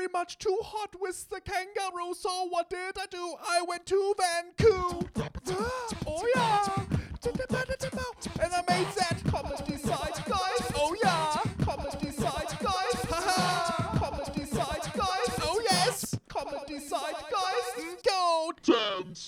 very much too hot with the kangaroo. So what did I do? I went to Vancouver. oh yeah. And I made that comedy site, guys. Oh yeah. Comedy site, guys. Haha. comedy site, guys. Oh yes. Comedy site, guys. Go.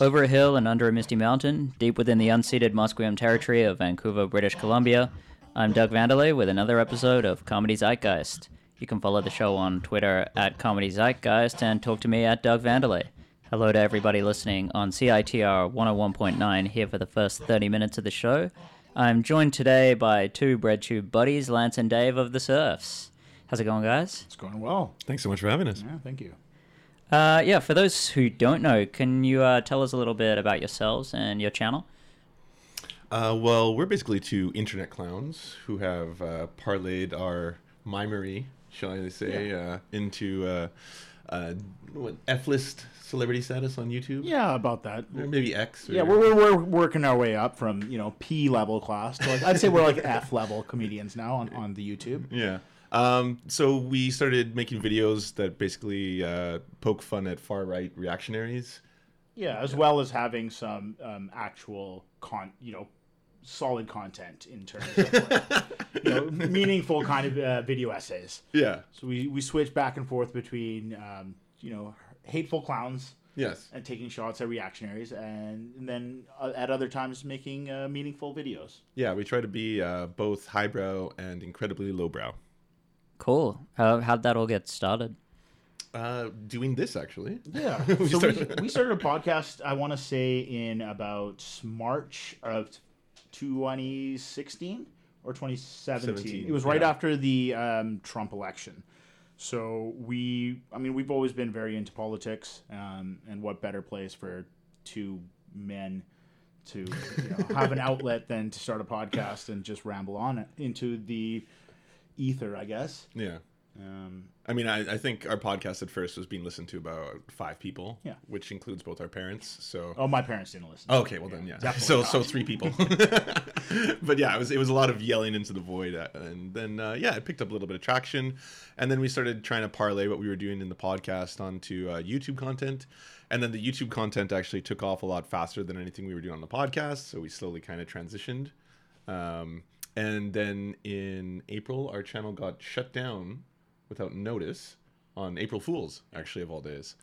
Over a hill and under a misty mountain, deep within the unceded Musqueam territory of Vancouver, British Columbia, I'm Doug Vandelay with another episode of Comedy Zeitgeist. You can follow the show on Twitter at Comedy Zeitgeist and talk to me at Doug Vandelay. Hello to everybody listening on CITR 101.9 here for the first 30 minutes of the show. I'm joined today by two BreadTube buddies, Lance and Dave of the Serfs. How's it going, guys? It's going well. Thanks so much for having us. Yeah, thank you. Uh, yeah, for those who don't know, can you uh, tell us a little bit about yourselves and your channel? Uh, well, we're basically two internet clowns who have uh, parlayed our mimery, shall I say, uh, into uh, uh, what F-list celebrity status on YouTube. Yeah, about that. Or maybe X. Or, Yeah, we're, we're, we're working our way up from you know P level class to like I'd say we're like F level comedians now on, on the YouTube. Yeah. Um, so we started making videos that basically uh, poke fun at far right reactionaries. Yeah, as well as having some um, actual con you know solid content in terms of like, you know, meaningful kind of uh, video essays. Yeah. So we we switch back and forth between um, you know hateful clowns Yes. and taking shots at reactionaries, and, and then uh, at other times making uh, meaningful videos. Yeah, we try to be uh, both highbrow and incredibly lowbrow. Cool. How, how'd that all get started? Uh, doing this actually. Yeah. We so we, started- we started a podcast, I want to say, in about March of 2016 or 2017. 17, it was right yeah. after the um, Trump election. So we, I mean, we've always been very into politics, um, and what better place for two men to you know, have an outlet than to start a podcast and just ramble on into the ether, I guess. Yeah. Um, I mean, I, I think our podcast at first was being listened to about five people, Yeah. which includes both our parents. So, oh, my parents didn't listen. okay, well then, yeah. So, not. so three people. but yeah, it was it was a lot of yelling into the void, uh, and then uh, yeah, it picked up a little bit of traction, and then we started trying to parlay what we were doing in the podcast onto uh, YouTube content, and then the YouTube content actually took off a lot faster than anything we were doing on the podcast. So we slowly kind of transitioned. Um, and then in April, our channel got shut down without notice on April Fools, actually of all days.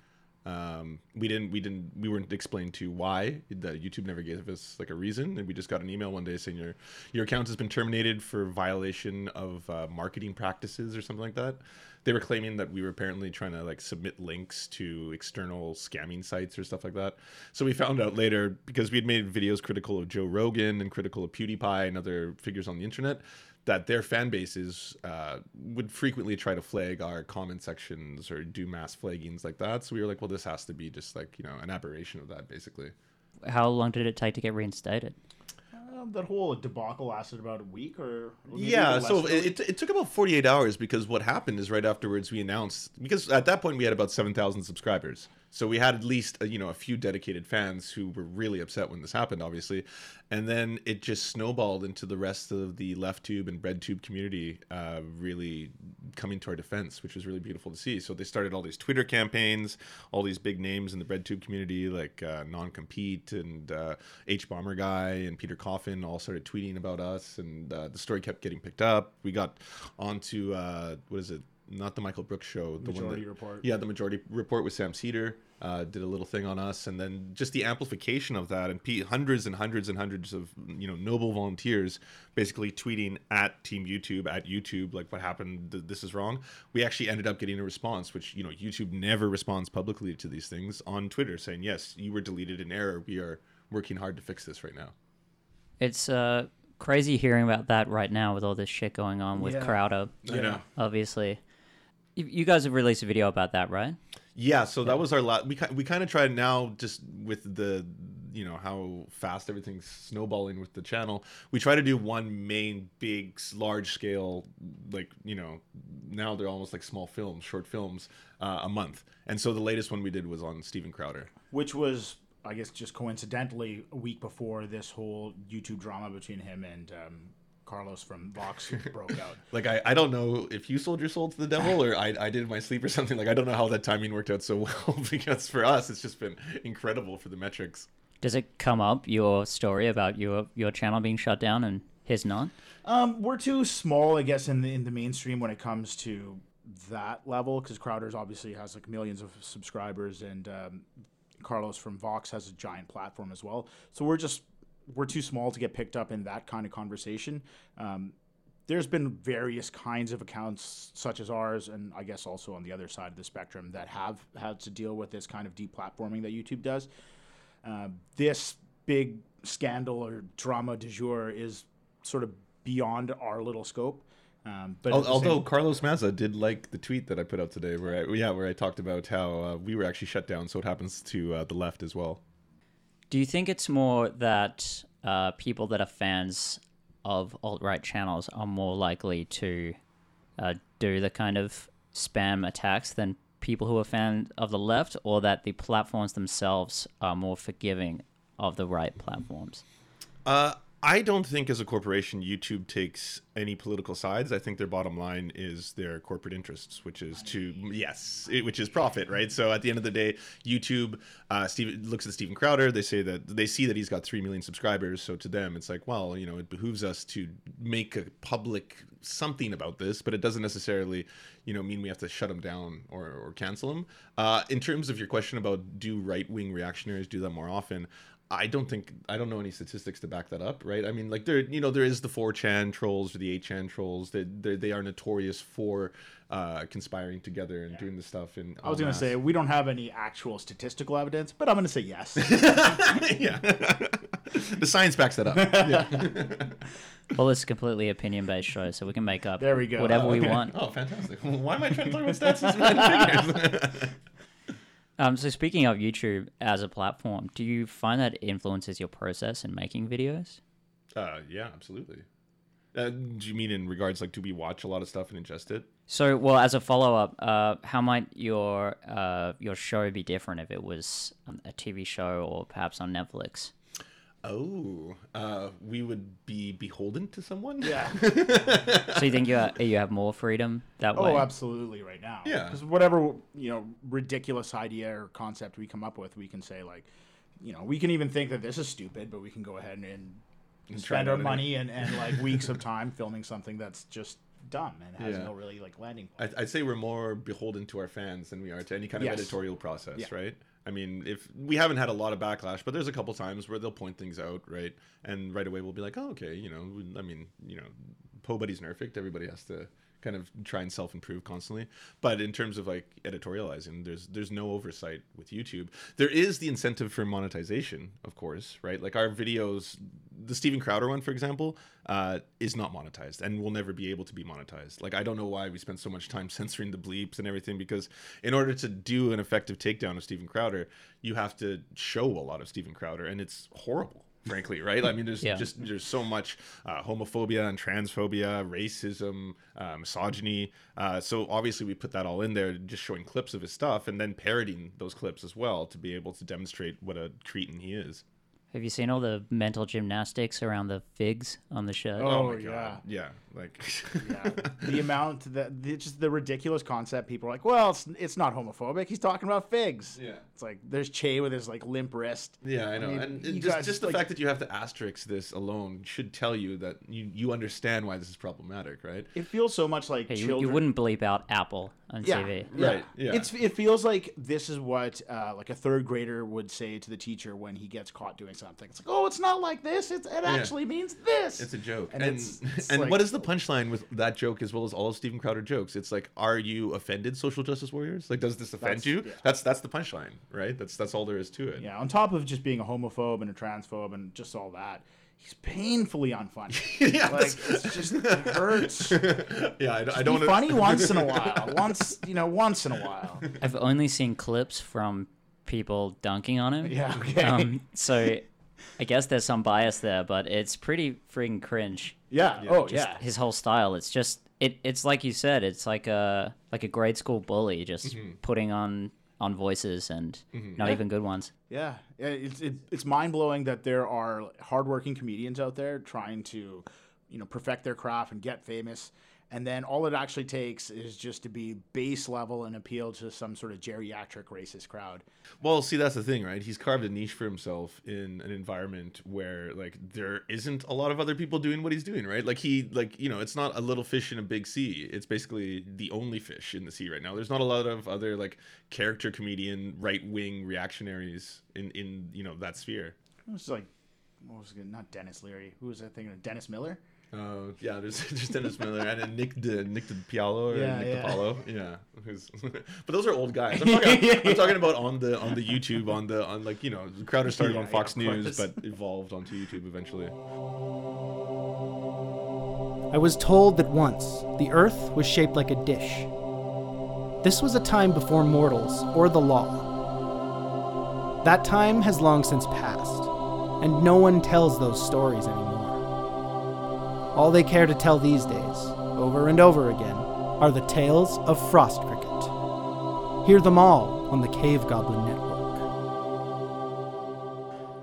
Um, we didn't, we didn't, we weren't explained to why. The YouTube never gave us like a reason, and we just got an email one day saying your your account has been terminated for violation of uh, marketing practices or something like that. They were claiming that we were apparently trying to like submit links to external scamming sites or stuff like that. So we found out later because we had made videos critical of Joe Rogan and critical of PewDiePie and other figures on the internet that their fan bases uh, would frequently try to flag our comment sections or do mass flaggings like that. So we were like, well, this has to be just like you know an aberration of that, basically. How long did it take to get reinstated? Um, that whole debacle lasted about a week or or Yeah, so it, it, it took about 48 hours because what happened is right afterwards we announced because at that point we had about 7,000 subscribers. So we had at least uh, you know a few dedicated fans who were really upset when this happened obviously. And then it just snowballed into the rest of the left tube and bread tube community uh, really coming to our defense, which was really beautiful to see. So they started all these Twitter campaigns, all these big names in the bread tube community like uh, Non-Compete and uh, Hbomberguy and Peter Coffin all started tweeting about us, and uh, the story kept getting picked up. We got onto what is it? Not the Michael Brooks show, the Majority one that, Report. Yeah, the Majority Report with Sam Seder uh, did a little thing on us, and then just the amplification of that, and pe- hundreds and hundreds and hundreds of you know noble volunteers basically tweeting at Team YouTube at YouTube like what happened, th- this is wrong. We actually ended up getting a response, which you know YouTube never responds publicly to these things on Twitter, saying yes, you were deleted in error. We are working hard to fix this right now. It's uh, crazy hearing about that right now with all this shit going on with Yeah. Crowder, I know. obviously. You, you guys have released a video about that, right? Yeah, so that was our last. We we kind of tried now just with the you know how fast everything's snowballing with the channel. We try to do one main big large scale like you know now they're almost like small films, short films uh, a month. And so the latest one we did was on Steven Crowder. which was I guess just coincidentally a week before this whole YouTube drama between him and um, Carlos from Vox who broke out. Like I, I don't know if you sold your soul to the devil or I, I did in my sleep or something. Like I don't know how that timing worked out so well because for us it's just been incredible for the metrics. Does it come up your story about your your channel being shut down and his not? Um, we're too small, I guess, in the in the mainstream when it comes to that level because Crowder's obviously has like millions of subscribers and um, Carlos from Vox has a giant platform as well. So we're just we're too small to get picked up in that kind of conversation. Um, there's been various kinds of accounts such as ours and I guess also on the other side of the spectrum that have had to deal with this kind of deplatforming that YouTube does. Uh, this big scandal or drama du jour is sort of beyond our little scope. Um, but Al- at the Although same- Carlos Maza did like the tweet that I put out today, where I, yeah, where I talked about how uh, we were actually shut down, so it happens to uh, the left as well. Do you think it's more that uh, people that are fans of alt right channels are more likely to uh, do the kind of spam attacks than people who are fans of the left, or that the platforms themselves are more forgiving of the right platforms? Uh, I don't think as a corporation YouTube takes any political sides. I think their bottom line is their corporate interests, which is to yes, it, which is profit, right? So at the end of the day, YouTube uh, Steve looks at Steven Crowder. They say that they see that he's got three million subscribers. So to them, it's like, well, you know, it behooves us to make a public something about this, but it doesn't necessarily, you know, mean we have to shut him down or, or cancel him. Uh, in terms of your question about do right wing reactionaries do that more often, I don't think I don't know any statistics to back that up, right? I mean, like there, you know, there is the 4chan trolls or the 8chan trolls that they, they are notorious for uh, conspiring together and doing the stuff. And I was going to say we don't have any actual statistical evidence, but I'm going to say yes. yeah, the science backs that up. Yeah. Well, it's a completely opinion based show, so we can make up There we go. whatever we Okay. want. Oh, fantastic! Why am I trying to talk about stats and figures? Um, so speaking of YouTube as a platform, do you find that influences your process in making videos? uh, yeah, absolutely. Uh, do you mean in regards like do we watch a lot of stuff and ingest it? So, well, as a follow up, uh, how might your uh, your show be different if it was um, a TV show or perhaps on Netflix? Oh, uh, we would be beholden to someone. yeah. So you think you ha- you have more freedom that way? Oh, absolutely. Right now. Yeah. Because whatever you know, ridiculous idea or concept we come up with, we can say like, you know, we can even think that this is stupid, but we can go ahead and, and try spend our money and, and like weeks of time filming something that's just dumb and has Yeah. no really like landing point. I'd, I'd say we're more beholden to our fans than we are to any kind of Yes. editorial process, Yeah. right? I mean, if we haven't had a lot of backlash, but there's a couple times where they'll point things out, right? And right away we'll be like, oh, okay, you know, I mean, you know, Po Buddy's nerfed. Everybody has to kind of try and self improve constantly. But in terms of like editorializing, there's there's no oversight with YouTube. There is the incentive for monetization, of course, right? Like our videos, the Steven Crowder one, for example, uh, is not monetized and will never be able to be monetized. Like I don't know why we spend so much time censoring the bleeps and everything because in order to do an effective takedown of Steven Crowder, you have to show a lot of Steven Crowder, and it's horrible frankly, right? I mean, there's Yeah. just there's so much uh, homophobia and transphobia, racism, uh, misogyny. Uh, so obviously, we put that all in there, just showing clips of his stuff, and then parodying those clips as well to be able to demonstrate what a cretin he is. Have you seen all the mental gymnastics around the figs on the show? Oh, my yeah. God. yeah, like yeah. the amount that the, just the ridiculous concept. People are like, well, it's, it's not homophobic. He's talking about figs. Yeah. It's like there's Che with his like limp wrist. Yeah, I know. mean, and just, guys, just the like- fact that you have to asterisk this alone should tell you that you, you understand why this is problematic, right? It feels so much like Hey, you, children. you wouldn't bleep out Apple on yeah, TV. yeah. Right, yeah. It's it feels like this is what uh, like a third grader would say to the teacher when he gets caught doing something. It's like, oh, it's not like this. It's, it actually means this. It's a joke. And And it's- and, it's what like- is the punchline with that joke as well as all of Steven Crowder jokes? It's like, are you offended, social justice warriors? Like, does this offend That's- you? yeah. That's that's the punchline, right? That's that's all there is to it. Yeah, on top of just being a homophobe and a transphobe and just all that, he's painfully unfunny. Yeah, like it's just it hurts. yeah. I, I don't wanna- funny once in a while. Once you know, once in a while. I've only seen clips from people dunking on him. Yeah. Okay. Um, so I guess there's some bias there, but it's pretty freaking cringe. yeah. Oh Just yeah. his whole style. It's just it. It's like you said. It's like a like a grade school bully just Mm-hmm. putting on on voices and not even good ones. Yeah, yeah, it's it, it's mind blowing that there are hardworking comedians out there trying to you know perfect their craft and get famous and then all it actually takes is just to be base level and appeal to some sort of geriatric racist crowd Well, see, that's the thing, right? He's carved a niche for himself in an environment where, like, there isn't a lot of other people doing what he's doing, right? Like, he, like, you know, it's not a little fish in a big sea. It's basically the only fish in the sea right now. There's not a lot of other, like, character comedian, right wing reactionaries in, in, you know, that sphere. it was like what was it not dennis leary who was i thinking of dennis miller Uh, yeah, there's just Dennis Miller and then Nick De, Nick De Pialo or Yeah, Nick yeah. DiPaolo. Yeah, who's, but those are old guys. I'm talking, I'm talking about on the on the YouTube on the on like you know Crowder started Yeah, on Fox yeah, News but evolved onto YouTube eventually. I was told that once the earth was shaped like a dish. This was a time before mortals or the law. That time has long since passed, and no one tells those stories anymore. All they care to tell these days, over and over again, are the tales of Frost Cricket. Hear them all on the Cave Goblin Network.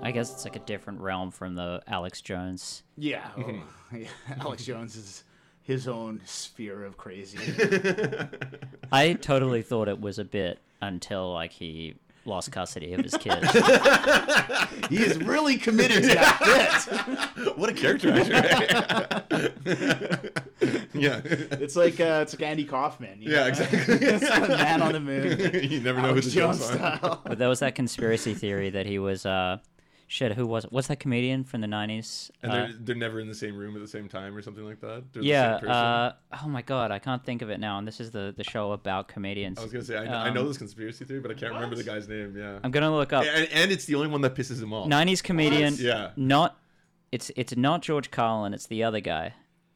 I guess it's like a different realm from the Alex Jones. yeah, oh, yeah. alex jones is his own sphere of crazy I totally thought it was a bit until like he lost custody of his kid. he is really committed to that bit what a character actor! yeah, it's like uh, it's like andy kaufman you yeah, know? exactly. it's like man on the moon you never know who the jones style but there was that conspiracy theory that he was uh shit, who was it? What's that comedian from the nineties? And Uh, they're they're never in the same room at the same time or something like that. They're yeah, same uh oh my god, I can't think of it now, and this is the the show about comedians. I was gonna say I, kn- I know um, this conspiracy theory, but I can't remember the guy's name. Yeah, I'm gonna look up and, and it's the only one that pisses him off. nineties comedian. Yeah. Not it's it's not George Carlin, it's the other guy.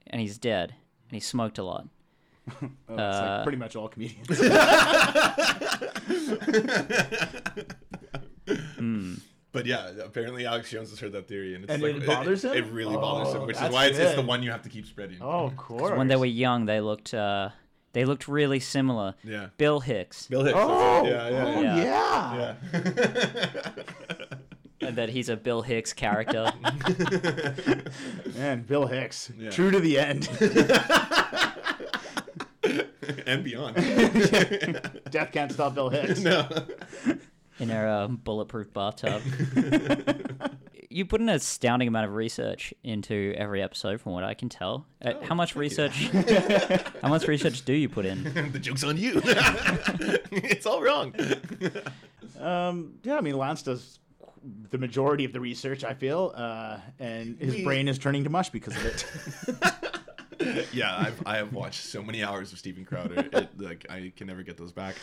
And he's dead. And he smoked a lot. Oh, it's Uh, like pretty much all comedians But yeah, apparently Alex Jones has heard that theory, and it's And like, it bothers him? It, really bothers him, Oh, which is why it's, it's the one you have to keep spreading. oh of course When they were young, they looked uh they looked really similar. Yeah. Bill Hicks. Bill Hicks. oh yeah, yeah, oh, yeah. yeah. yeah. And that he's a Bill Hicks character. Man, Bill Hicks, Yeah. true to the end. and beyond. Death can't stop Bill Hicks. no. In her uh, bulletproof bathtub. you put an astounding amount of research into every episode, from what I can tell. Uh, how much research? how much research do you put in? the joke's on you. it's all wrong. Um, yeah, I mean, Lance does the majority of the research, I feel, uh, and his We- brain is turning to mush because of it. Yeah, I've I have watched so many hours of Steven Crowder. It, like I can never get those back.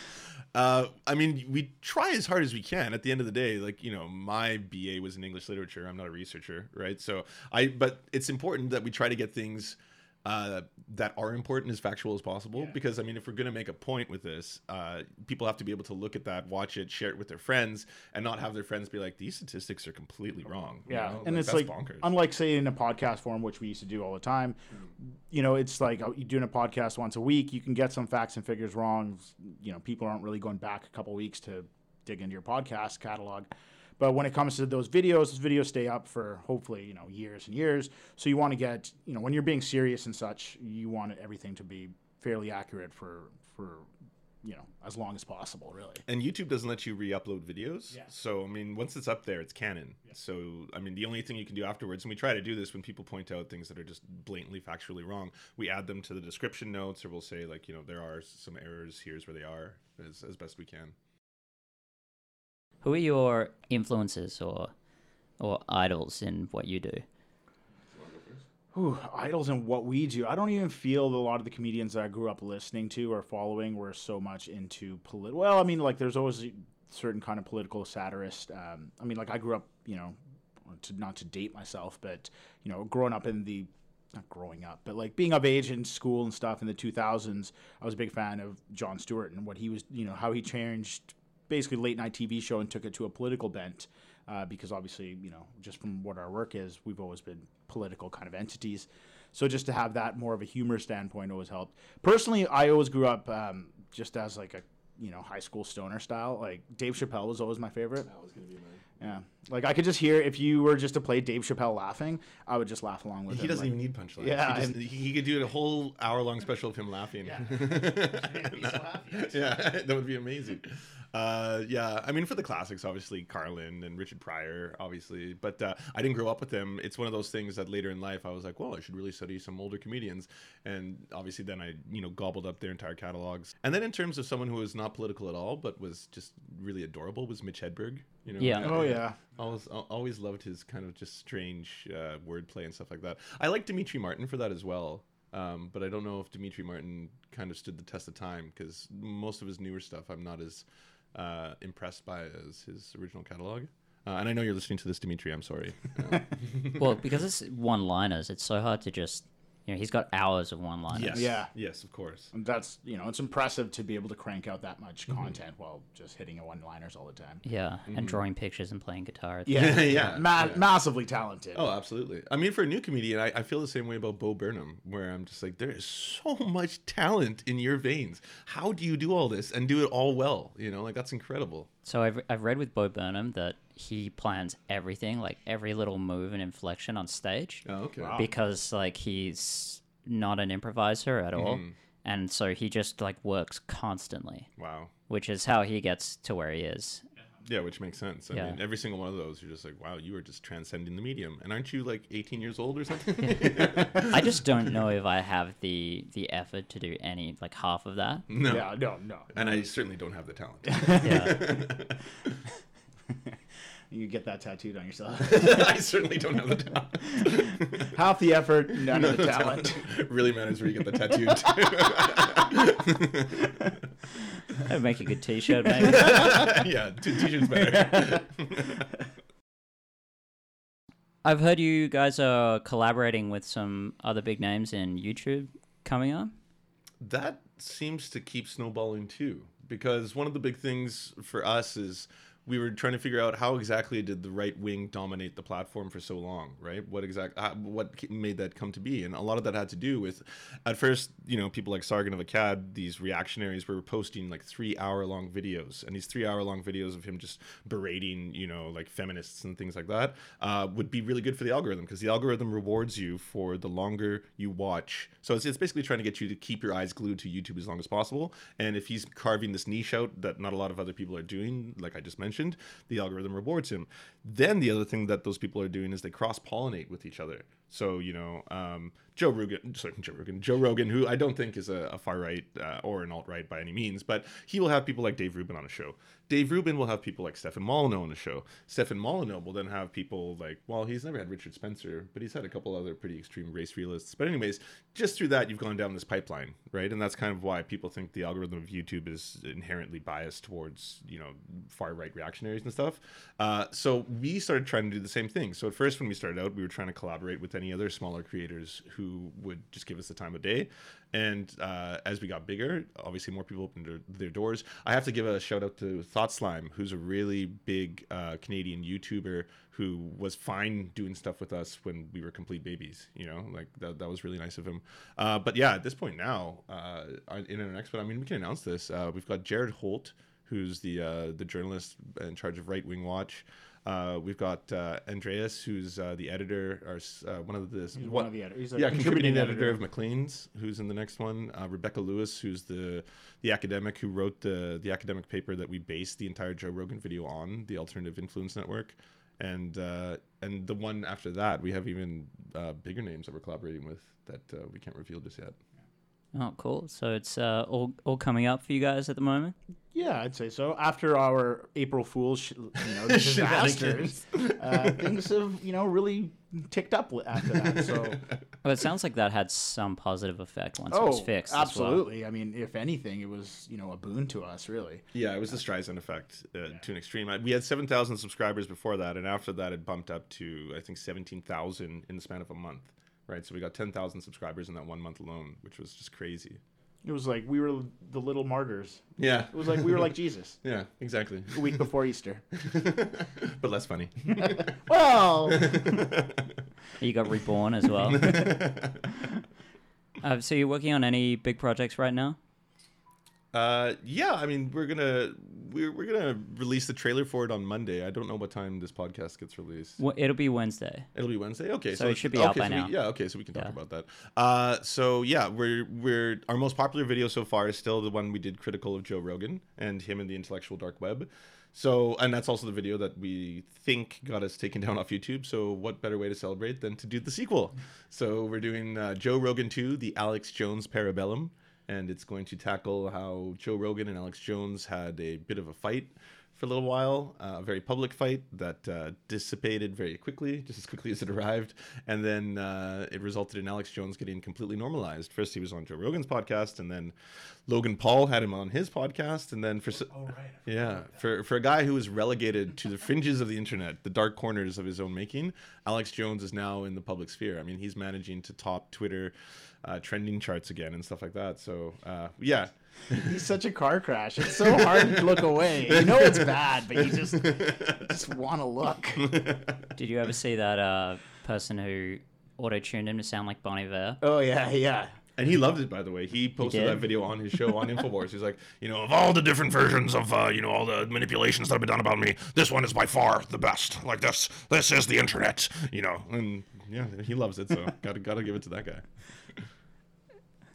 Uh, I mean, we try as hard as we can. At the end of the day, like you know, my BA was in English literature. I'm not a researcher, right? So I, but it's important that we try to get things uh, that are important as factual as possible. Because I mean, if we're gonna make a point with this, uh, people have to be able to look at that, watch it, share it with their friends, and not have their friends be like, "These statistics are completely wrong." you Yeah, know? and it's that's like bonkers. unlike say in a podcast form, which we used to do all the time. You know, it's like uh, you're doing a podcast once a week. You can get some facts and figures wrong. You know, people aren't really going back a couple weeks to dig into your podcast catalog. But when it comes to those videos, those videos stay up for hopefully you know years and years. So you want to get you know when you're being serious and such, you want everything to be fairly accurate for for you know as long as possible, really. and YouTube doesn't let you re-upload videos. Yeah. So I mean, once it's up there, it's canon. So I mean, the only thing you can do afterwards, and we try to do this when people point out things that are just blatantly factually wrong, we add them to the description notes, or we'll say like, you know, there are some errors. Here's where they are, as, as best we can. Who are your influences or or idols in what you do? Ooh, idols and what we do. I don't even feel that a lot of the comedians that I grew up listening to or following were so much into political. Well, I mean, like there's always a certain kind of political satirist. Um, I mean, like I grew up, you know, to not to date myself, but you know, growing up in the not growing up, but like being of age in school and stuff in the 2000s, I was a big fan of Jon Stewart and what he was, you know, how he changed basically late night TV show and took it to a political bent. Uh, because obviously, you know, just from what our work is, we've always been political kind of entities. So just to have that more of a humor standpoint always helped. Personally, I always grew up um, just as like a you know high school stoner style. Like Dave Chappelle was always my favorite. That was gonna be mine. Yeah, like I could just hear if you were just to play Dave Chappelle laughing, I would just laugh along with him. He doesn't like- even need punchlines. Yeah, he, just, he, he could do a whole hour long special of him laughing. Yeah, yeah, that would be amazing. Uh, yeah, I mean, for the classics, obviously Carlin and Richard Pryor, obviously, but uh, I didn't grow up with them. It's one of those things that later in life I was like, well, I should really study some older comedians, and obviously then I, you know, gobbled up their entire catalogs. And then in terms of someone who was not political at all, but was just really adorable, was Mitch Hedberg. You know, Yeah. Oh yeah. Always, always loved his kind of just strange uh, wordplay and stuff like that. I like Demetri Martin for that as well, um, but I don't know if Demetri Martin kind of stood the test of time because most of his newer stuff I'm not as uh, impressed by as his original catalog. Uh, and I know you're listening to this, Demetri. I'm sorry. Well, because it's one liners, it's so hard to just you know, he's got hours of one liners. yes, Yeah. yes, of course. And that's you know it's impressive to be able to crank out that much mm-hmm. content while just hitting a one liners all the time. Yeah, and mm-hmm. drawing pictures and playing guitar. Yeah, Yeah, Ma- yeah. massively talented. Oh, absolutely. I mean, for a new comedian, I, I feel the same way about Bo Burnham, where I'm just like, there is so much talent in your veins. How do you do all this and do it all well? You know, like that's incredible. So I've, I've read with Bo Burnham that he plans everything, like every little move and inflection on stage, Oh, okay. because like he's not an improviser at all, mm-hmm. and so he just like works constantly, Wow. which is how he gets to where he is. Yeah, which makes sense. I Yeah. mean, every single one of those, you're just like, wow, you are just transcending the medium. And aren't you like 18 years old or something? I just don't know if I have the the effort to do any like half of that. no. Yeah, no, no. And I certainly don't have the talent. Yeah. You get that tattooed on yourself. I certainly don't have the talent. Half the effort, none of the talent. really matters where you get the tattooed. That'd make a good T-shirt, maybe. yeah, t- t-shirts better. I've heard you guys are collaborating with some other big names in YouTube coming up. that seems to keep snowballing too because one of the big things for us is we were trying to figure out how exactly did the right wing dominate the platform for so long right? What exact uh, what made that come to be? And a lot of that had to do with at first you know people like sargon of akkad these reactionaries were posting like three hour long videos. And these three hour long videos of him just berating you know like feminists and things like that uh, would be really good for the algorithm because the algorithm rewards you for the longer you watch. So it's, it's basically trying to get you to keep your eyes glued to youtube as long as possible. And if he's carving this niche out that not a lot of other people are doing like i just mentioned the algorithm rewards him. Then the other thing that those people are doing is they cross pollinate with each other so you know um, joe rogan sorry joe rogan joe rogan who i don't think is a, a far right uh, or an alt right by any means but he will have people like dave rubin on a show. Dave rubin will have people like stefan molyneux on a show. Stefan molyneux will then have people like well he's never had richard spencer but he's had a couple other pretty extreme race realists. But anyways just through that you've gone down this pipeline right? And that's kind of why people think the algorithm of youtube is inherently biased towards you know far right reactionaries and stuff. Uh, so we started trying to do the same thing. So at first when we started out we were trying to collaborate with any other smaller creators who would just give us the time of day. And uh, as we got bigger obviously more people opened their, their doors. I have to give a shout out to thought slime who's a really big uh, canadian youtuber who was fine doing stuff with us when we were complete babies you know? Like that, that was really nice of him. Uh, but yeah at this point now uh, on internet expert i mean we can announce this. Uh, we've got jared holt who's the uh, the journalist in charge of right wing watch uh, we've got uh, Andreas, who's uh, the editor, or uh, one of the He's one of the editors. Yeah, contributing, contributing editor, editor. of Maclean's, who's in the next one. Uh, Rebecca Lewis, who's the the academic who wrote the the academic paper that we based the entire Joe Rogan video on, the Alternative Influence Network, and uh, and the one after that, we have even uh, bigger names that we're collaborating with that uh, we can't reveal just yet. Oh, cool. So it's uh, all all coming up for you guys at the moment. Yeah, I'd say so. After our April Fool's, sh- you know, disasters, uh, things have you know really ticked up after that. So, Well, it sounds like that had some positive effect once it oh, was fixed. as well. absolutely. I mean, if anything, it was you know a boon to us, really. Yeah, it was the Streisand effect uh, to an extreme. I- We had 7,000 subscribers before that, and after that, it bumped up to, I think, 17,000 in the span of a month, right? So we got 10,000 subscribers in that one month alone, which was just crazy. It was like we were the little martyrs. Yeah. It was like we were like Jesus Yeah, exactly. a week before Easter. but less funny. Well, You got reborn as well. uh, so you're working on any big projects right now? Uh, yeah, I mean, we're gonna we're, we're gonna release the trailer for it on Monday. I don't know what time this podcast gets released. Well, it'll be Wednesday. It'll be Wednesday. Okay, So it should be okay, out by so we- now. yeah, okay, so we can talk Yeah. about that. Uh, so yeah, we're we're our most popular video so far is still the one we did critical of Joe Rogan and him in the intellectual dark web. So and that's also the video that we think got us taken down off YouTube. So what better way to celebrate than to do the sequel? So we're doing uh, Joe Rogan 2, the Alex Jones Parabellum, and it's going to tackle how Joe Rogan and Alex Jones had a bit of a fight for a little while, uh, a very public fight that uh, dissipated very quickly, just as quickly as it arrived, and then uh, it resulted in Alex Jones getting completely normalized. First, he was on Joe Rogan's podcast, and then Logan Paul had him on his podcast, and then for s- yeah, for for a guy who was relegated to the fringes of the internet, the dark corners of his own making, Alex Jones is now in the public sphere. I mean, he's managing to top Twitter uh, trending charts again and stuff like that. So uh, yeah. He's such a car crash. It's so hard to look away. You know it's bad, but you just just want to look. Did you ever see that uh, person who auto tuned him to sound like Bon Iver? Oh yeah, yeah. And he loved it, by the way. He posted did? that video on his show on Infowars. He's like, you know, of all the different versions of, uh, you know, all the manipulations that have been done about me, this one is by far the best. Like this, this is the internet, you know. And yeah, he loves it. So gotta gotta give it to that guy.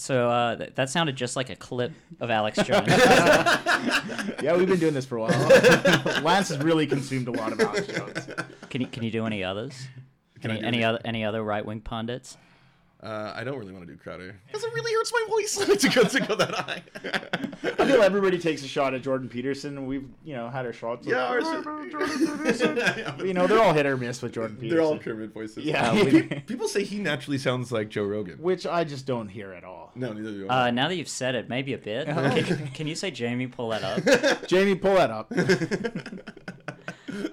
So uh, th- that sounded just like a clip of Alex Jones. Yeah, we've been doing this for a while. Lance has really consumed a lot of Alex Jones. can you can you do any others? Can Any, any any- other any other right wing pundits? Uh, I don't really want to do Crowder because it really hurts my voice to go to go that high. I feel everybody takes a shot at Jordan Peterson. We've you know had our shots. yeah, ours. Yeah, but you know they're all hit or miss with Jordan Peterson. they're all Kermit voices. Yeah. Uh, we- People say he naturally sounds like Joe Rogan. which I just don't hear at all. No, neither do Uh, I. now that you've said it, maybe a bit. Uh-huh. Can, can you say Jamie pull that up? Jamie, pull that up.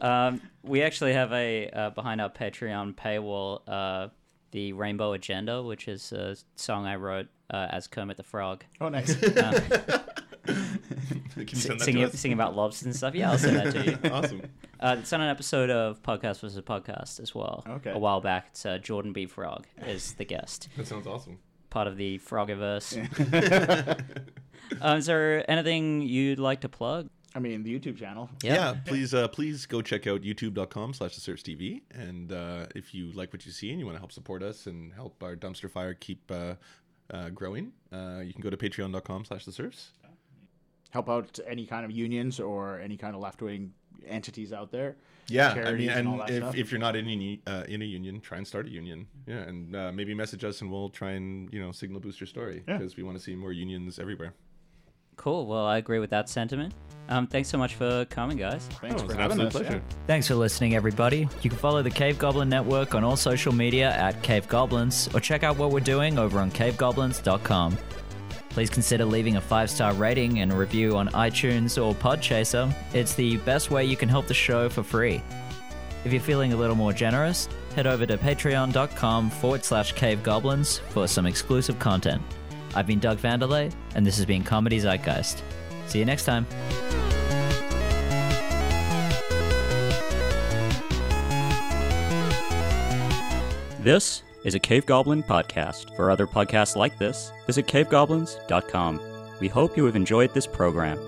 Um, we actually have a uh, behind our Patreon paywall, uh, the Rainbow Agenda, which is a song I wrote uh, as Kermit the Frog, Oh, nice. Can you send that singing singing about lobsters and stuff. Yeah, I'll send that to you. Awesome. Uh, it's on an episode of Podcast versus Podcast as well. Okay. A while back, it's uh, Jordan B. Frog is the guest, That sounds awesome. part of the Frogiverse. um, is there anything you'd like to plug? I mean, the YouTube channel. yeah, please uh, please go check out youtube.com slash the serfs tv and uh, if you like what you see and you want to help support us and help our dumpster fire keep uh, uh, growing uh, you can go to patreon.com slash the serfs Help out any kind of unions or any kind of left wing entities out there. yeah i mean and and if, stuff. if you're not in, any, uh, in a union try and start a union yeah and uh, maybe message us and we'll try and you know signal boost your story Yeah. because we want to see more unions everywhere Cool. Well, I agree with that sentiment. Um, thanks so much for coming, guys. Thanks Oh, for an having absolute us. pleasure Thanks for listening, everybody. You can follow the Cave Goblin Network on all social media at Cave Goblins, or check out what we're doing over on cavegoblins.com. Please consider leaving a five star rating and a review on iTunes or Podchaser. It's the best way you can help the show for free. If you're feeling a little more generous, head over to patreon.com forward slash cavegoblins for some exclusive content. I've been Doug Vandelay, and this has been Comedy Zeitgeist. See you next time. This is a Cave Goblin podcast. For other podcasts like this, visit cavegoblins.com. We hope you have enjoyed this program.